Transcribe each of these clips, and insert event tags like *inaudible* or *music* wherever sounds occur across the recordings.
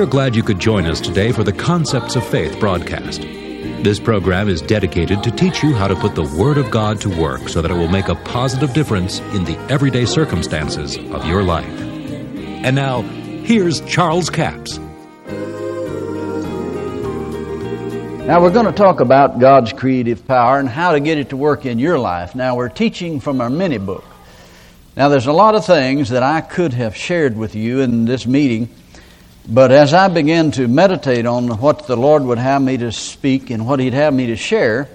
We're glad you could join us today for the Concepts of Faith broadcast. This program is dedicated to teach you how to put the Word of God to work so that it will make a positive difference in the everyday circumstances of your life. And now, here's Charles Capps. Now, we're going to talk about God's creative power and how to get it to work in your life. Now, we're teaching from our mini book. Now, there's a lot of things that I could have shared with you in this meeting, but as I began to meditate on what the Lord would have me to speak and what He'd have me to share,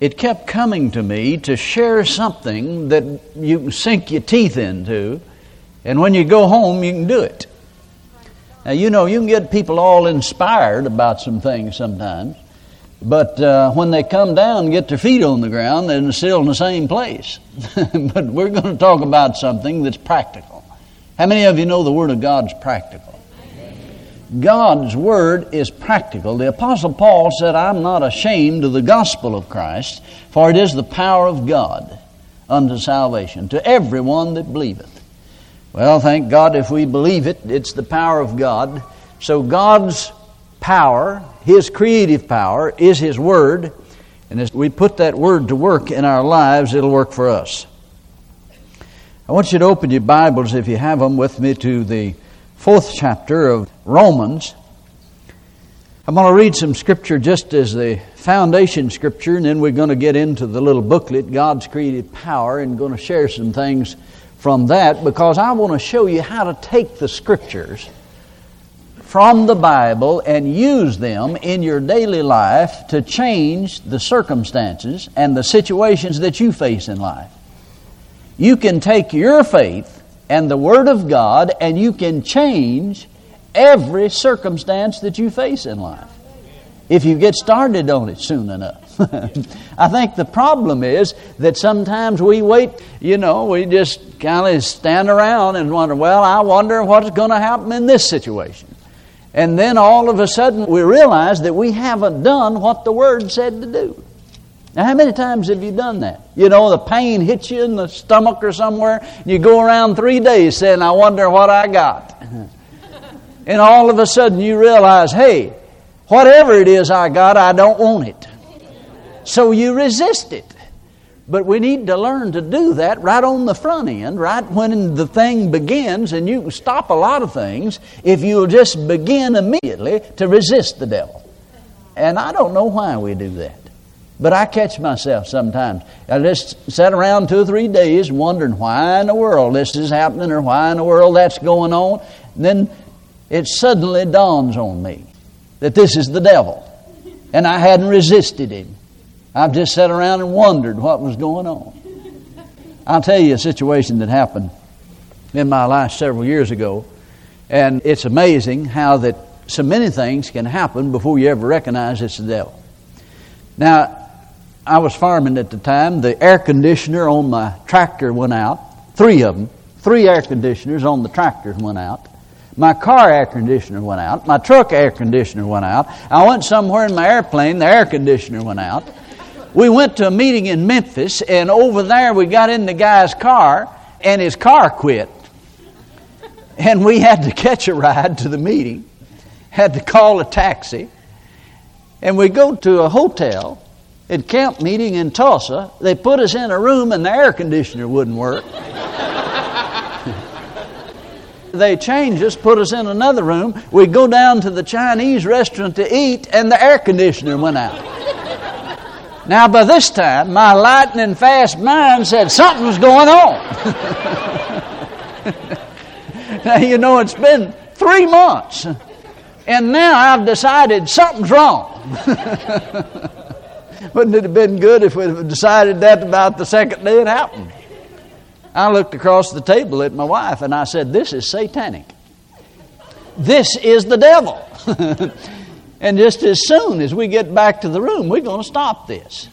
it kept coming to me to share something that you can sink your teeth into, and when you go home, you can do it. Now, you know, you can get people all inspired about some things sometimes, but uh, when they come down and get their feet on the ground, they're still in the same place. *laughs* but we're going to talk about something that's practical. How many of you know the Word of God's practical? God's Word is practical. The Apostle Paul said, I'm not ashamed of the gospel of Christ, for it is the power of God unto salvation to everyone that believeth. Well, thank God if we believe it, it's the power of God. So God's power, His creative power, is His Word. And as we put that Word to work in our lives, it'll work for us. I want you to open your Bibles, if you have them, with me to the fourth chapter of Romans. I'm going to read some scripture just as the foundation scripture, and then we're going to get into the little booklet, God's Creative Power, and going to share some things from that because I want to show you how to take the scriptures from the Bible and use them in your daily life to change the circumstances and the situations that you face in life. You can take your faith and the Word of God and you can change every circumstance that you face in life if you get started on it soon enough. *laughs* I think the problem is that sometimes we wait, you know, we just kind of stand around and wonder, well, I wonder what's going to happen in this situation. And then all of a sudden we realize that we haven't done what the Word said to do. Now, how many times have you done that? You know, the pain hits you in the stomach or somewhere, and you go around three days saying, I wonder what I got. *laughs* and all of a sudden you realize, hey, whatever it is I got, I don't want it. So you resist it. But we need to learn to do that right on the front end, right when the thing begins, and you can stop a lot of things if you'll just begin immediately to resist the devil. And I don't know why we do that. But I catch myself sometimes. I just sit around two or three days wondering why in the world this is happening or why in the world that's going on. And then it suddenly dawns on me that this is the devil. And I hadn't resisted him. I've just sat around and wondered what was going on. I'll tell you a situation that happened in my life several years ago, and it's amazing how that so many things can happen before you ever recognize it's the devil. Now, I was farming at the time. The air conditioner on my tractor went out. Three of them. Three air conditioners on the tractors went out. My car air conditioner went out. My truck air conditioner went out. I went somewhere in my airplane, the air conditioner went out we went to a meeting in Memphis, and over there we got in the guy's car, and his car quit. And we had to catch a ride to the meeting, had to call a taxi, and we go to a hotel at camp meeting in Tulsa. They put us in a room, and the air conditioner wouldn't work. *laughs* they changed us, put us in another room. We'd go down to the Chinese restaurant to eat, and the air conditioner went out. Now, by this time, my lightning fast mind said something's going on. *laughs* now, you know, it's been three months, and now I've decided something's wrong. *laughs* Wouldn't it have been good if we'd have decided that about the second day it happened? I looked across the table at my wife and I said, This is satanic. This is the devil. *laughs* And just as soon as we get back to the room, we're going to stop this.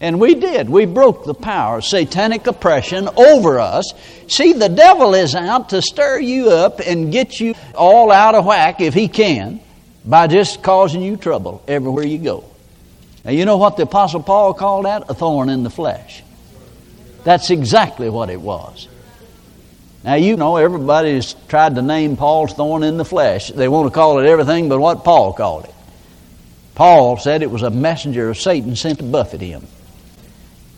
And we did. We broke the power of satanic oppression over us. See, the devil is out to stir you up and get you all out of whack if he can by just causing you trouble everywhere you go. Now, you know what the Apostle Paul called that? A thorn in the flesh. That's exactly what it was. Now, you know, everybody's tried to name Paul's thorn in the flesh. They want to call it everything but what Paul called it. Paul said it was a messenger of Satan sent to buffet him.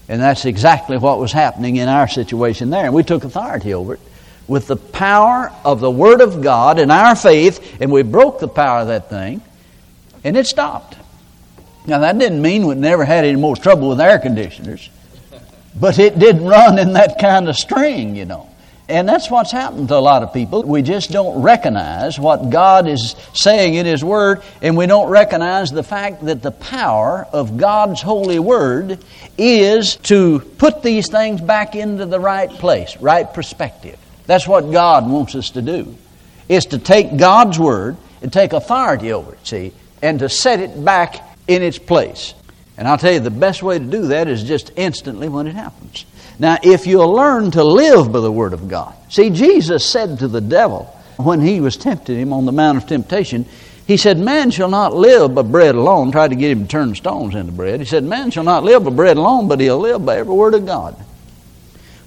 And that's exactly what was happening in our situation there. And we took authority over it with the power of the Word of God and our faith, and we broke the power of that thing, and it stopped. Now, that didn't mean we never had any more trouble with air conditioners, but it didn't run in that kind of string, you know. And that's what's happened to a lot of people. We just don't recognize what God is saying in His Word, and we don't recognize the fact that the power of God's holy Word is to put these things back into the right place, right perspective. That's what God wants us to do, is to take God's Word and take authority over it, see, and to set it back in its place. And I'll tell you, the best way to do that is just instantly when it happens. Now, if you'll learn to live by the Word of God. See, Jesus said to the devil when he was tempting him on the Mount of Temptation, he said, Man shall not live by bread alone. Tried to get him to turn stones into bread. He said, Man shall not live by bread alone, but he'll live by every word of God.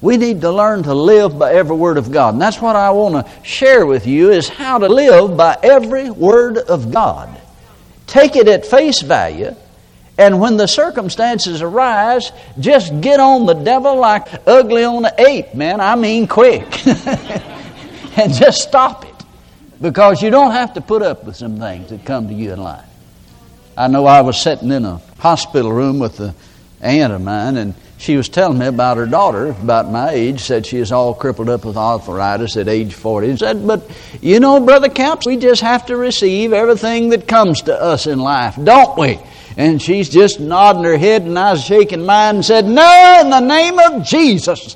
We need to learn to live by every word of God. And that's what I want to share with you is how to live by every word of God. Take it at face value and when the circumstances arise, just get on the devil like ugly on an ape, man. I mean, quick. *laughs* and just stop it. Because you don't have to put up with some things that come to you in life. I know I was sitting in a hospital room with an aunt of mine, and she was telling me about her daughter, about my age, said she is all crippled up with arthritis at age 40. And said, But you know, Brother Capps, we just have to receive everything that comes to us in life, don't we? And she's just nodding her head, and I was shaking mine and said, No, in the name of Jesus.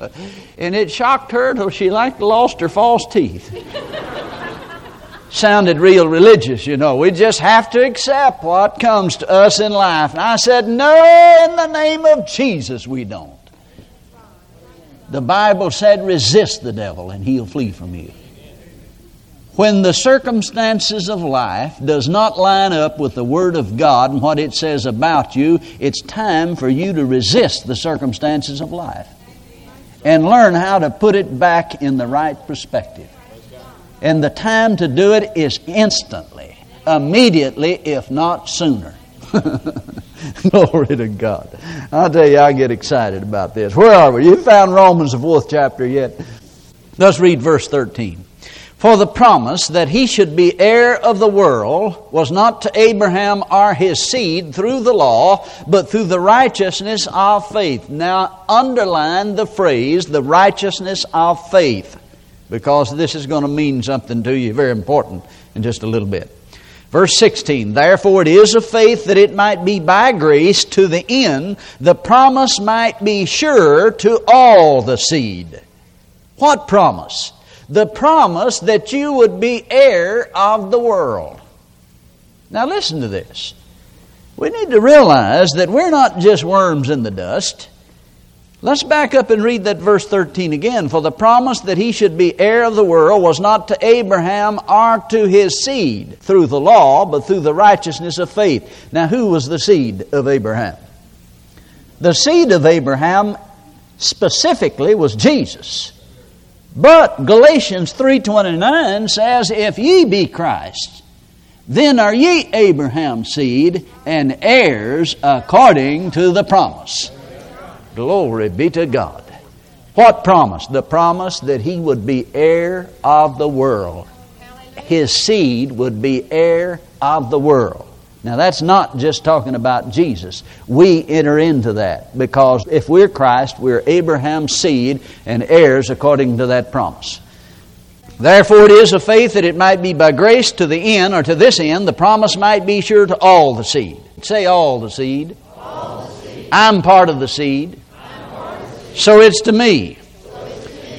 And it shocked her till she like lost her false teeth. *laughs* Sounded real religious, you know. We just have to accept what comes to us in life. And I said, No, in the name of Jesus, we don't. The Bible said, Resist the devil, and he'll flee from you when the circumstances of life does not line up with the word of god and what it says about you it's time for you to resist the circumstances of life and learn how to put it back in the right perspective and the time to do it is instantly immediately if not sooner. *laughs* Glory to god. I'll tell you i get excited about this. Where are we? You found romans the fourth chapter yet. Let's read verse 13 for the promise that he should be heir of the world was not to Abraham or his seed through the law, but through the righteousness of faith. Now, underline the phrase, the righteousness of faith, because this is going to mean something to you, very important, in just a little bit. Verse 16, therefore it is of faith that it might be by grace to the end, the promise might be sure to all the seed. What promise? the promise that you would be heir of the world. Now, listen to this. We need to realize that we're not just worms in the dust. Let's back up and read that verse 13 again. For the promise that he should be heir of the world was not to Abraham or to his seed through the law, but through the righteousness of faith. Now, who was the seed of Abraham? The seed of Abraham specifically was Jesus. But Galatians 3:29 says, "If ye be Christ, then are ye Abraham's seed and heirs according to the promise." Glory be to God. What promise? The promise that he would be heir of the world. His seed would be heir of the world. Now, that's not just talking about Jesus. We enter into that because if we're Christ, we're Abraham's seed and heirs according to that promise. Therefore, it is of faith that it might be by grace to the end, or to this end, the promise might be sure to all the seed. Say, all the seed. All the seed. I'm part of the seed. Part of the seed. So it's to me.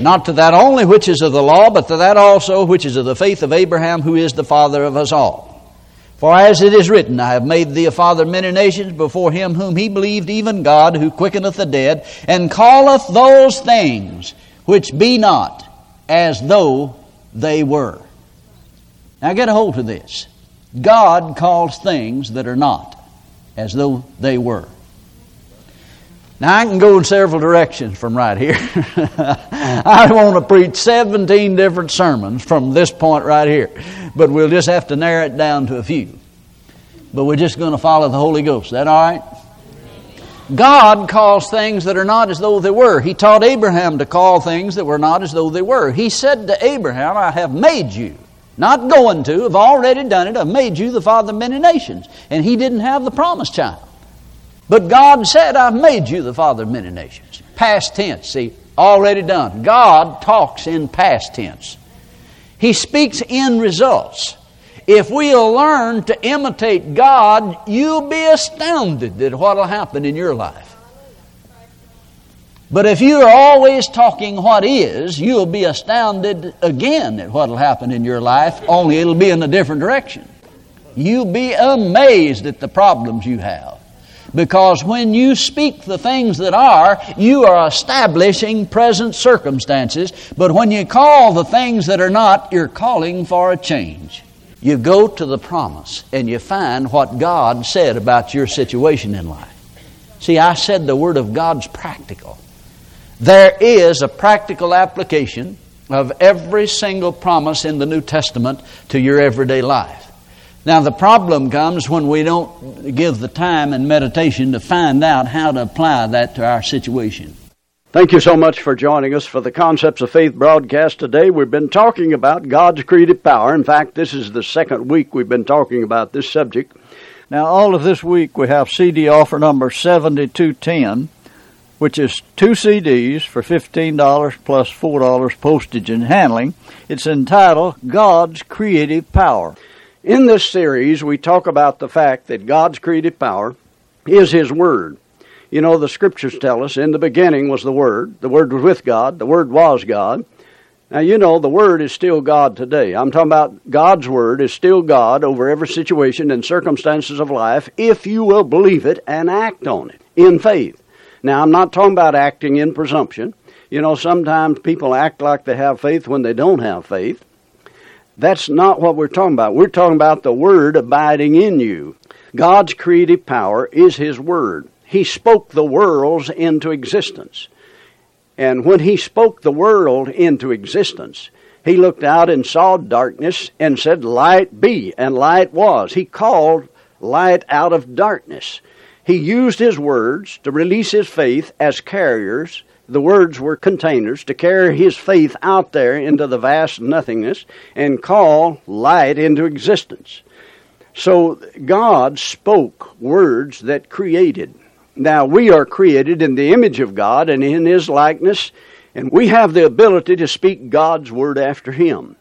Not to that only which is of the law, but to that also which is of the faith of Abraham, who is the father of us all. For as it is written, I have made thee a father of many nations before him whom he believed, even God, who quickeneth the dead, and calleth those things which be not as though they were. Now get a hold of this. God calls things that are not as though they were. Now, I can go in several directions from right here. *laughs* I want to preach 17 different sermons from this point right here, but we'll just have to narrow it down to a few. But we're just going to follow the Holy Ghost. Is that all right? God calls things that are not as though they were. He taught Abraham to call things that were not as though they were. He said to Abraham, I have made you. Not going to, have already done it. I've made you the father of many nations. And he didn't have the promised child. But God said, I've made you the father of many nations. Past tense, see, already done. God talks in past tense. He speaks in results. If we'll learn to imitate God, you'll be astounded at what will happen in your life. But if you're always talking what is, you'll be astounded again at what will happen in your life, only it'll be in a different direction. You'll be amazed at the problems you have. Because when you speak the things that are, you are establishing present circumstances. But when you call the things that are not, you're calling for a change. You go to the promise and you find what God said about your situation in life. See, I said the Word of God's practical. There is a practical application of every single promise in the New Testament to your everyday life. Now, the problem comes when we don't give the time and meditation to find out how to apply that to our situation. Thank you so much for joining us for the Concepts of Faith broadcast today. We've been talking about God's creative power. In fact, this is the second week we've been talking about this subject. Now, all of this week we have CD offer number 7210, which is two CDs for $15 plus $4 postage and handling. It's entitled God's Creative Power. In this series, we talk about the fact that God's creative power is His Word. You know, the Scriptures tell us in the beginning was the Word, the Word was with God, the Word was God. Now, you know, the Word is still God today. I'm talking about God's Word is still God over every situation and circumstances of life if you will believe it and act on it in faith. Now, I'm not talking about acting in presumption. You know, sometimes people act like they have faith when they don't have faith. That's not what we're talking about. We're talking about the Word abiding in you. God's creative power is His Word. He spoke the worlds into existence. And when He spoke the world into existence, He looked out and saw darkness and said, Light be, and light was. He called light out of darkness. He used His words to release His faith as carriers the words were containers to carry his faith out there into the vast nothingness and call light into existence. So God spoke words that created. Now we are created in the image of God and in his likeness, and we have the ability to speak God's word after him.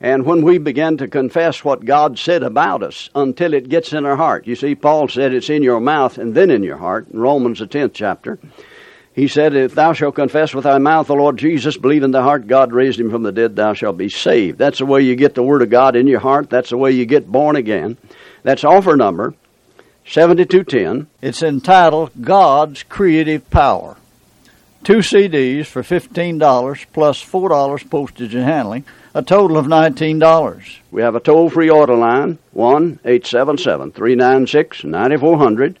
And when we begin to confess what God said about us until it gets in our heart, you see, Paul said it's in your mouth and then in your heart, in Romans, the 10th chapter. He said, If thou shalt confess with thy mouth the Lord Jesus, believe in thy heart God raised him from the dead, thou shalt be saved. That's the way you get the Word of God in your heart. That's the way you get born again. That's offer number 7210. It's entitled God's Creative Power. Two CDs for $15 plus $4 postage and handling, a total of $19. We have a toll free order line 1 877 396 9400.